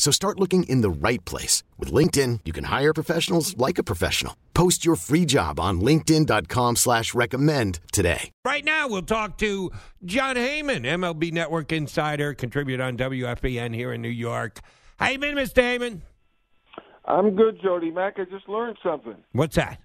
So start looking in the right place. With LinkedIn, you can hire professionals like a professional. Post your free job on linkedin.com slash recommend today. Right now, we'll talk to Jon Heyman, MLB Network insider, contributor on WFAN here in New York. How you been, Mr. Heyman? I'm good, Jody Mac. I just learned something. What's that?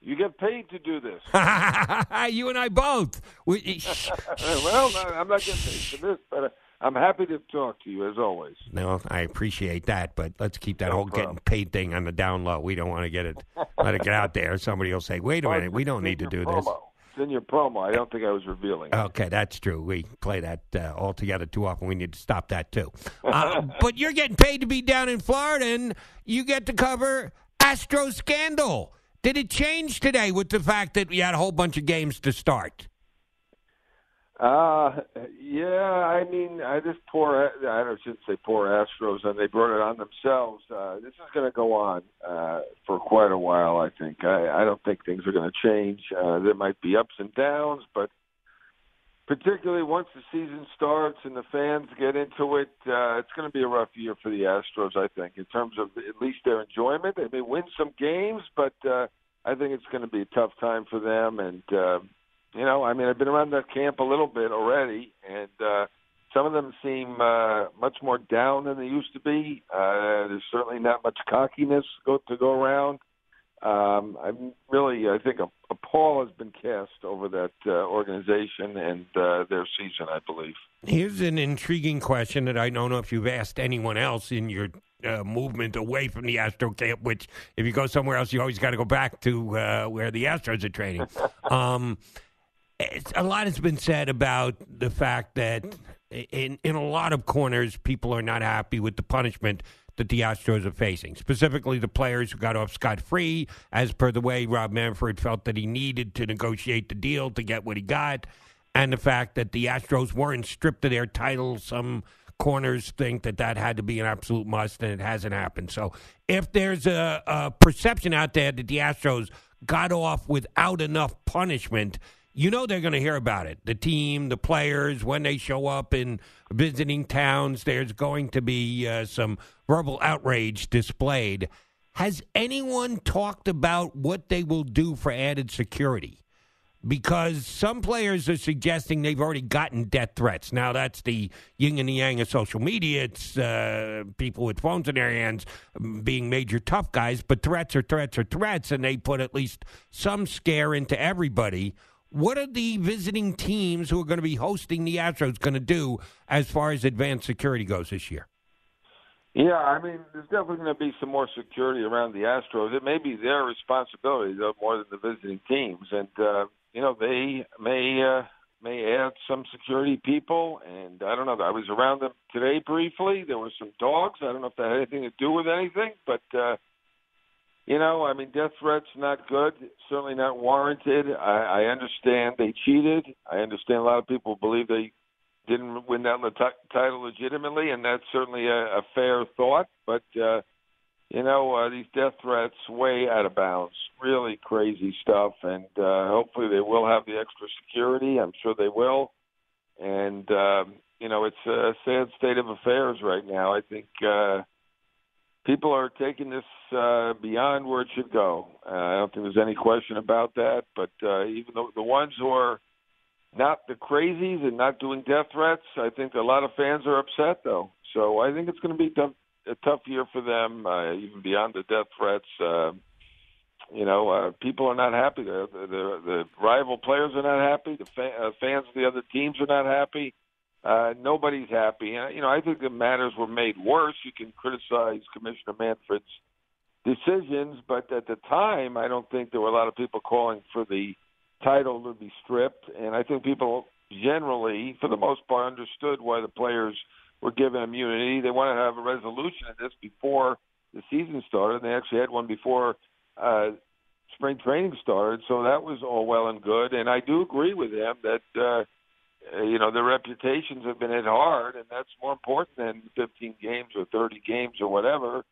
You get paid to do this. you and I both. We, well, I'm not getting paid for this, but uh, I'm happy to talk to you as always. No, I appreciate that, but let's keep that No whole problem. getting paid thing on the down low. We don't want to get it, let it get out there. Somebody will say, "Wait a minute, we don't need to do your this." promo. It's in your promo. I don't think I was revealing. it. Okay, that's true. We play that uh, all together too often. We need to stop that too. Uh, but you're getting paid to be down in Florida, and you get to cover Astro scandal. Did it change today with the fact that we had a whole bunch of games to start? Uh, yeah, I mean, I just poor, I don't- shouldn't say poor Astros, and they brought it on themselves. Uh, this is going to go on uh, for quite a while, I think. I, I don't think things are going to change. Uh, there might be ups and downs, but particularly once the season starts and the fans get into it, uh, it's going to be a rough year for the Astros, I think, in terms of at least their enjoyment. They may win some games, but uh, I think it's going to be a tough time for them. And, uh, you know, I mean, I've been around that camp a little bit already, and uh, some of them seem uh, much more down than they used to be. Uh, there's certainly not much cockiness go, to go around. Um, I'm really, I think a, a pall has been cast over that uh, organization and uh, their season, I believe. Here's an intriguing question that I don't know if you've asked anyone else in your uh, movement away from the Astro camp. Which, if you go somewhere else, you always got to go back to uh, where the Astros are training. um, a lot has been said about the fact that in in a lot of corners, people are not happy with the punishment that the Astros are facing. Specifically, the players who got off scot free, as per the way Rob Manfred felt that he needed to negotiate the deal to get what he got, and the fact that the Astros weren't stripped of their title. Some corners think that that had to be an absolute must, and it hasn't happened. So, if there's a, a perception out there that the Astros got off without enough punishment, you know they're going to hear about it. The team, the players, when they show up in visiting towns, there's going to be uh, some verbal outrage displayed. Has anyone talked about what they will do for added security? Because some players are suggesting they've already gotten death threats. Now, that's the yin and the yang of social media. It's uh, people with phones in their hands um, being major tough guys, but threats are threats are threats, and they put at least some scare into everybody. What are the visiting teams who are going to be hosting the Astros going to do as far as advanced security goes this year? Yeah, I mean, there's definitely going to be some more security around the Astros. It may be their responsibility, though, more than the visiting teams. And uh, you know, they may uh, may add some security people. And I don't know. I was around them today briefly. There were some dogs. I don't know if that had anything to do with anything, but uh, you know, I mean, death threats not good. Certainly not warranted. I, I understand they cheated. I understand a lot of people believe they didn't win that t- title legitimately, and that's certainly a, a fair thought. But uh, you know, uh, these death threats way out of bounds. Really crazy stuff, and uh, hopefully they will have the extra security. I'm sure they will. And um, you know, it's a sad state of affairs right now. I think uh, people are taking this uh, beyond where it should go. Uh, I don't think there's any question about that. But uh, even though the ones who are not the crazies and not doing death threats. I think a lot of fans are upset though. So I think it's going to be tough, a tough year for them, uh, even beyond the death threats. Uh, you know, uh, people are not happy. The, the, the rival players are not happy. The fa- uh, fans of the other teams are not happy. Uh, nobody's happy. You know, I think the matters were made worse. You can criticize Commissioner Manfred's decisions, but at the time, I don't think there were a lot of people calling for the title to be stripped. And I think people generally, for the most part, understood why the players were given immunity. They wanted to have a resolution of this before the season started. They actually had one before uh, spring training started, so that was all well and good. And I do agree with him that uh, you know their reputations have been hit hard, and that's more important than 15 games or 30 games or whatever.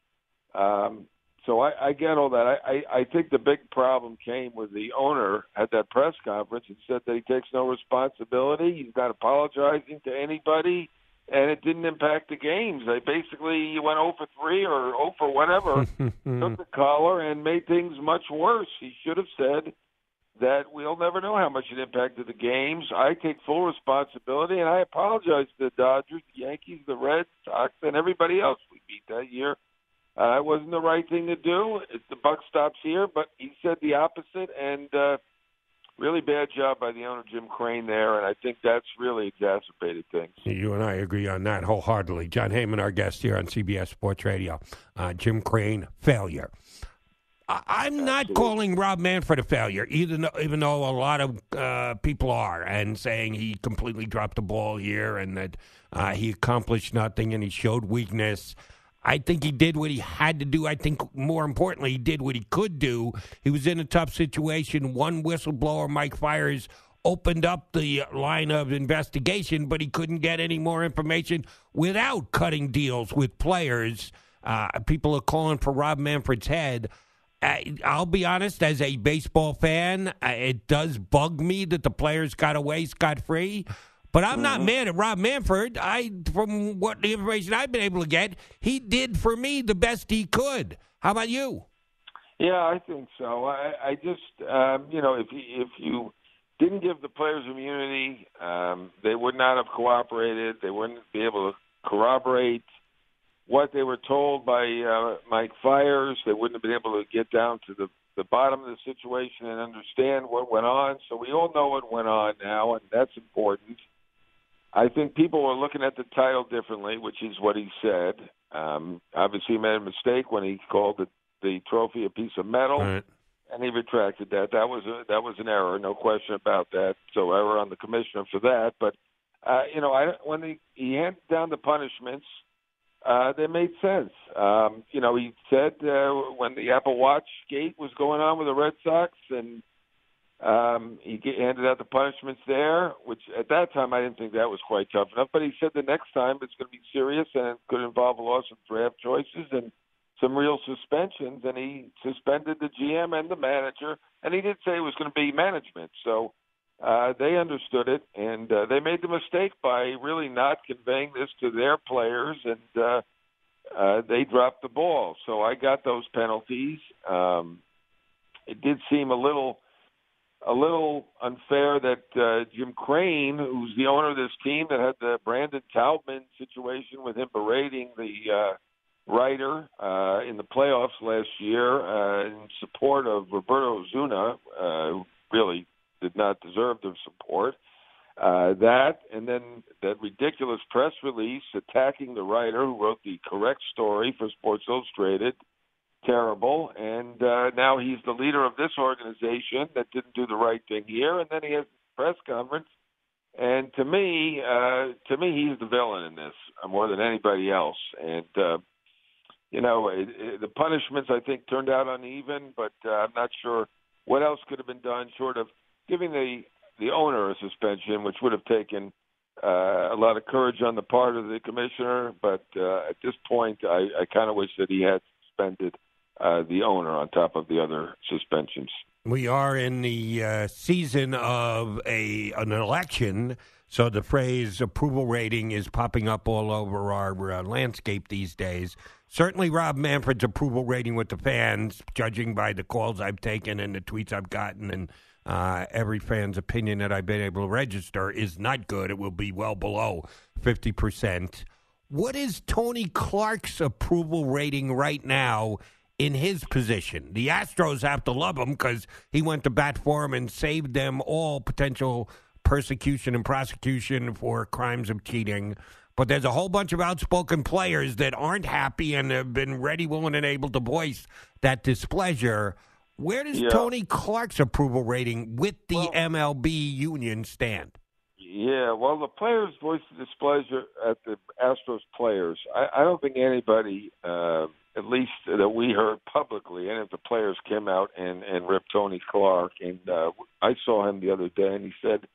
Um, so I, I get all that. I, I, I think the big problem came with the owner at that press conference and said that he takes no responsibility. He's not apologizing to anybody and it didn't impact the games. They basically went 0 for 3 or 0 for whatever, took the collar and made things much worse. He should have said that we'll never know how much it impacted the games. I take full responsibility, and I apologize to the Dodgers, the Yankees, the Red Sox, and everybody else we beat that year. Uh, it wasn't the right thing to do. It, the buck stops here, but he said the opposite, and uh, – really bad job by the owner Jim Crane there, and I think that's really exacerbated things. You and I agree on that wholeheartedly. Jon Heyman, our guest here on CBS Sports Radio. Uh, Jim Crane failure. I- am not calling Rob Manfred a failure, even though, even though a lot of uh, people are, and saying he completely dropped the ball here and that uh, he accomplished nothing and he showed weakness. I think he did what he had to do. I think more importantly, he did what he could do. He was in a tough situation. One whistleblower, Mike Fiers, opened up the line of investigation, but he couldn't get any more information without cutting deals with players. Uh, people are calling for Rob Manfred's head. I'll be honest, as a baseball fan, it does bug me that the players got away scot free. But I'm not mm-hmm. mad at Rob Manfred. I, from what the information I've been able to get, he did for me the best he could. How about you? Yeah, I think so. I, I just, um, you know, if you, if you didn't give the players immunity, um, they would not have cooperated. They wouldn't be able to corroborate what they were told by uh, Mike Fiers. They wouldn't have been able to get down to the the bottom of the situation and understand what went on. So we all know what went on now, and that's important. I think people were looking at the title differently, which is what he said. Um, obviously, he made a mistake when he called the, the trophy a piece of metal, right. and he retracted that. That was a, that was an error, no question about that. So error on the commissioner for that. But uh, you know, I, when he, he handed down the punishments, uh, they made sense. Um, you know, he said uh, when the Apple Watch gate was going on with the Red Sox, and um, he get, handed out the punishments there, which at that time I didn't think that was quite tough enough. But he said the next time it's going to be serious and it could involve a loss of draft choices and some real suspensions. And he suspended the GM and the manager, and he did say it was going to be management. So uh, they understood it, and uh, they made the mistake by really not conveying this to their players, and uh, uh, they dropped the ball. So I got those penalties. Um, it did seem a little a little unfair that uh, Jim Crane, who's the owner of this team that had the Brandon Taubman situation with him berating the uh, writer uh, in the playoffs last year uh, in support of Roberto Osuna, uh, really not deserved of support. Uh, that and then that ridiculous press release attacking the writer who wrote the correct story for Sports Illustrated terrible. And uh, now he's the leader of this organization that didn't do the right thing here. And then he has a press conference. And to me, uh, to me, he's the villain in this more than anybody else. And uh, you know, it, it, the punishments I think turned out uneven, but uh, I'm not sure what else could have been done short of giving the the owner a suspension, which would have taken uh, a lot of courage on the part of the commissioner. But uh, at this point, I, I kind of wish that he had suspended uh, the owner on top of the other suspensions. We are in the uh, season of a an election, so the phrase approval rating is popping up all over our uh, landscape these days. Certainly, Rob Manfred's approval rating with the fans, judging by the calls I've taken and the tweets I've gotten, and uh, every fan's opinion that I've been able to register, is not good. It will be well below fifty percent. What is Tony Clark's approval rating right now in his position? The Astros have to love him because he went to bat for him and saved them all potential persecution and prosecution for crimes of cheating. But there's a whole bunch of outspoken players that aren't happy and have been ready, willing, and able to voice that displeasure. Where does Yeah. Tony Clark's approval rating with the Well- MLB union stand? Yeah, well, the players voiced displeasure at the Astros players. I, I don't think anybody, uh, at least that we heard publicly, any of the players came out and, and ripped Tony Clark. And uh, I saw him the other day, and he said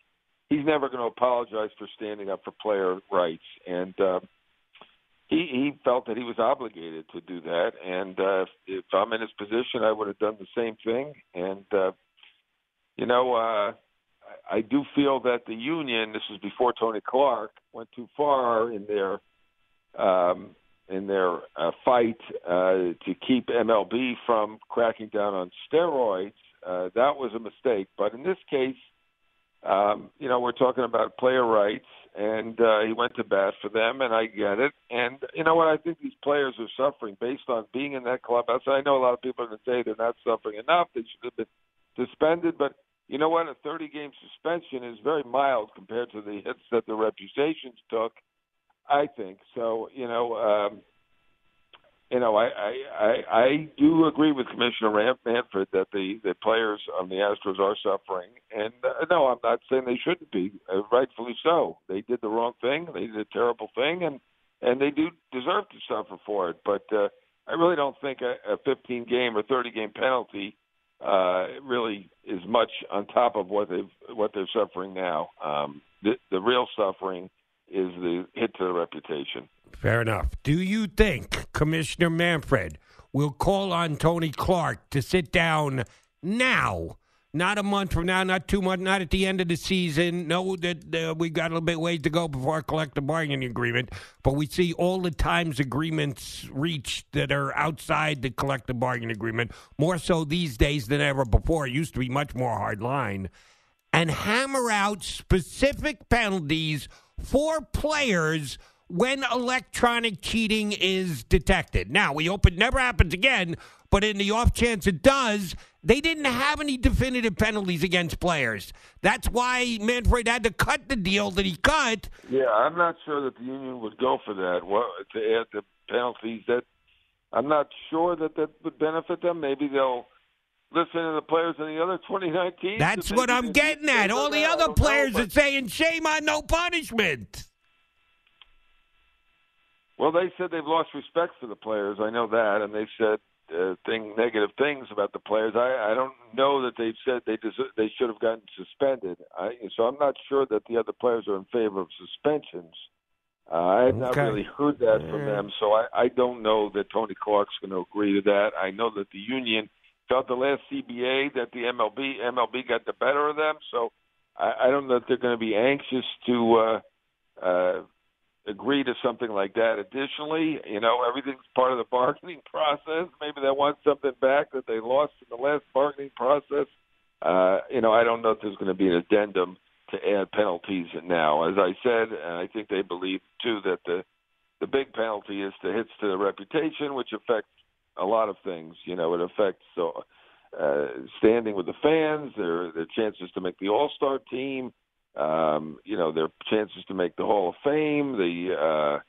he's never going to apologize for standing up for player rights. And uh, he, he felt that he was obligated to do that. And uh, if, I'm in his position, I would have done the same thing. And, uh, you know, uh, I do feel that the union, this was before Tony Clark, went too far in their um, in their uh, fight uh, to keep MLB from cracking down on steroids. Uh, that was a mistake. But in this case, um, you know, we're talking about player rights, and uh, he went to bat for them, and I get it. And you know what? I think these players are suffering based on being in that clubhouse. I know a lot of people are going to say they're not suffering enough; they should have been suspended. But you know what? A 30-game suspension is very mild compared to the hits that the reputations took. I think so. You know, um, you know, I, I I I do agree with Commissioner Ram- Manfred that the the players on the Astros are suffering, and uh, no, I'm not saying they shouldn't be. Uh, rightfully so. They did the wrong thing. They did a terrible thing, and and they do deserve to suffer for it. But uh, I really don't think a, a 15 game or 30 game penalty uh, really is much on top of what they've what they're suffering now. Um, the, the real suffering is the hit to the reputation. Fair enough. Do you think Commissioner Manfred will call on Tony Clark to sit down now? Not a month from now, not two months, not at the end of the season. No, that uh, we got a little bit ways to go before our collective bargaining agreement. But we see all the times agreements reached that are outside the collective bargaining agreement, more so these days than ever before. It used to be much more hard line and hammer out specific penalties for players when electronic cheating is detected. Now, we hope it never happens again, but in the off chance it does, they didn't have any definitive penalties against players. That's why Manfred had to cut the deal that he cut. Yeah, I'm not sure that the union would go for that. Well, to add the penalties, that I'm not sure that that would benefit them. Maybe they'll listen to the players in the other 29 teams. That's what I'm getting at. All the other know, players but- are saying, shame on no punishment. Well, they said they've lost respect for the players. I know that, and they've said uh, thing negative things about the players. I, I don't know that they've said they deserve, they should have gotten suspended. I, so I'm not sure that the other players are in favor of suspensions. Uh, I have not Okay. really heard that from them, so I, I don't know that Tony Clark's going to agree to that. I know that the union felt the last CBA that the MLB MLB got the better of them, so I, I don't know that they're going to be anxious to. Uh, uh, agree to something like that. Additionally, you know, everything's part of the bargaining process. Maybe they want something back that they lost in the last bargaining process. Uh, you know, I don't know if there's going to be an addendum to add penalties now. As I said, and I think they believe too that the the big penalty is the hits to the reputation, which affects a lot of things. You know, it affects so uh, standing with the fans, their their chances to make the All Star team, um, you know, their chances to make the Hall of Fame, the uh,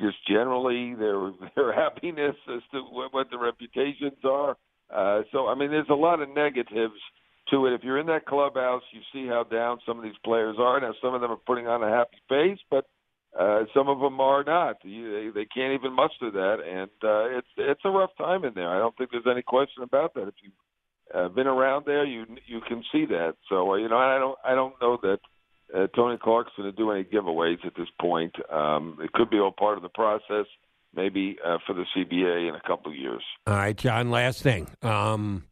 just generally their their happiness as to what, what the reputations are. Uh, so, I mean, there's a lot of negatives to it. If you're in that clubhouse, you see how down some of these players are. Now, some of them are putting on a happy face, but uh, some of them are not. You, they, can't even muster that, and uh, it's it's a rough time in there. I don't think there's any question about that. If you've uh, been around there, you you can see that. So uh, you know, I don't I don't know that uh, Tony Clark's going to do any giveaways at this point. Um, it could be all part of the process, maybe uh, for the CBA in a couple of years. All right, Jon, last thing. Um,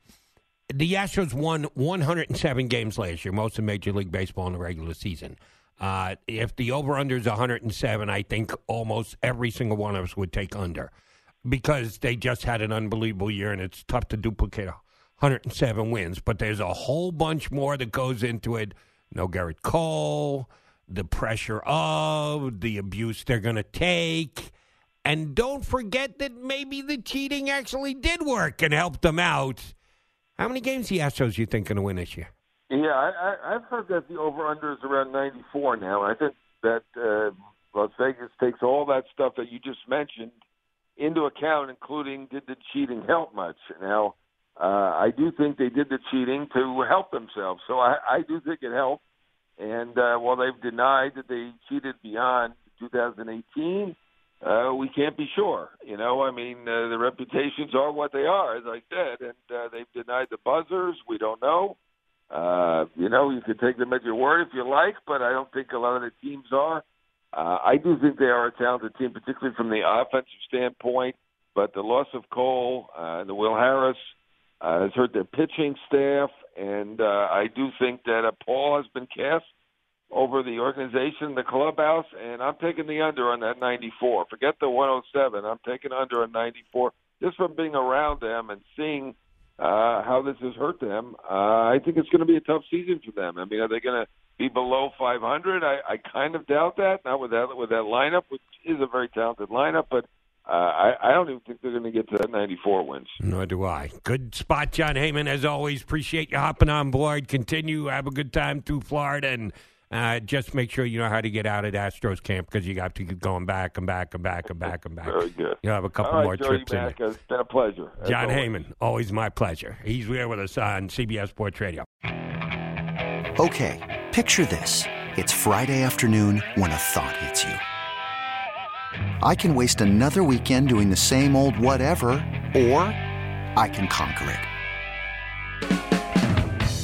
the Astros won 107 games last year, most in Major League Baseball in the regular season. Uh, if the over under is 107, I think almost every single one of us would take under because they just had an unbelievable year and it's tough to duplicate 107 wins. But there's a whole bunch more that goes into it. No Gerrit Cole, the pressure of, the abuse they're going to take. And don't forget that maybe the cheating actually did work and helped them out. How many games the Astros you think going to win this year? Yeah, I, I, I've heard that the over/under is around 94 now. I think that uh, Las Vegas takes all that stuff that you just mentioned into account, including did the cheating help much? Now, uh, I do think they did the cheating to help themselves, so I, I do think it helped. And uh, while they've denied that they cheated beyond 2018, uh, we can't be sure. You know, I mean, uh, the reputations are what they are, as I said, and uh, they've denied the buzzers. We don't know. Uh, you know, you can take them at your word if you like, but I don't think a lot of the teams are. Uh, I do think they are a talented team, particularly from the offensive standpoint. But the loss of Cole uh, and the Will Harris uh, has hurt their pitching staff, and uh, I do think that a pall has been cast over the organization, the clubhouse, and I'm taking the under on that 94. Forget the 107. I'm taking under on 94 just from being around them and seeing uh, how this has hurt them. Uh, I think it's going to be a tough season for them. I mean, are they going to be below 500? I, I kind of doubt that. Not with that with that lineup, which is a very talented lineup, but uh, I, I don't even think they're going to get to that 94 wins. Nor do I. Good spot, Jon Heyman. As always, appreciate you hopping on board. Continue, have a good time through Florida, and uh, just make sure you know how to get out at Astros camp because you got to keep going back and back and back and back and back. Very good. You'll have a couple All right, more Joey trips Mac, in. It's been a pleasure. as Jon always. Heyman, always my pleasure. He's here with us on CBS Sports Radio. Okay, picture this. It's Friday afternoon when a thought hits you. I can waste another weekend doing the same old whatever, or I can conquer it.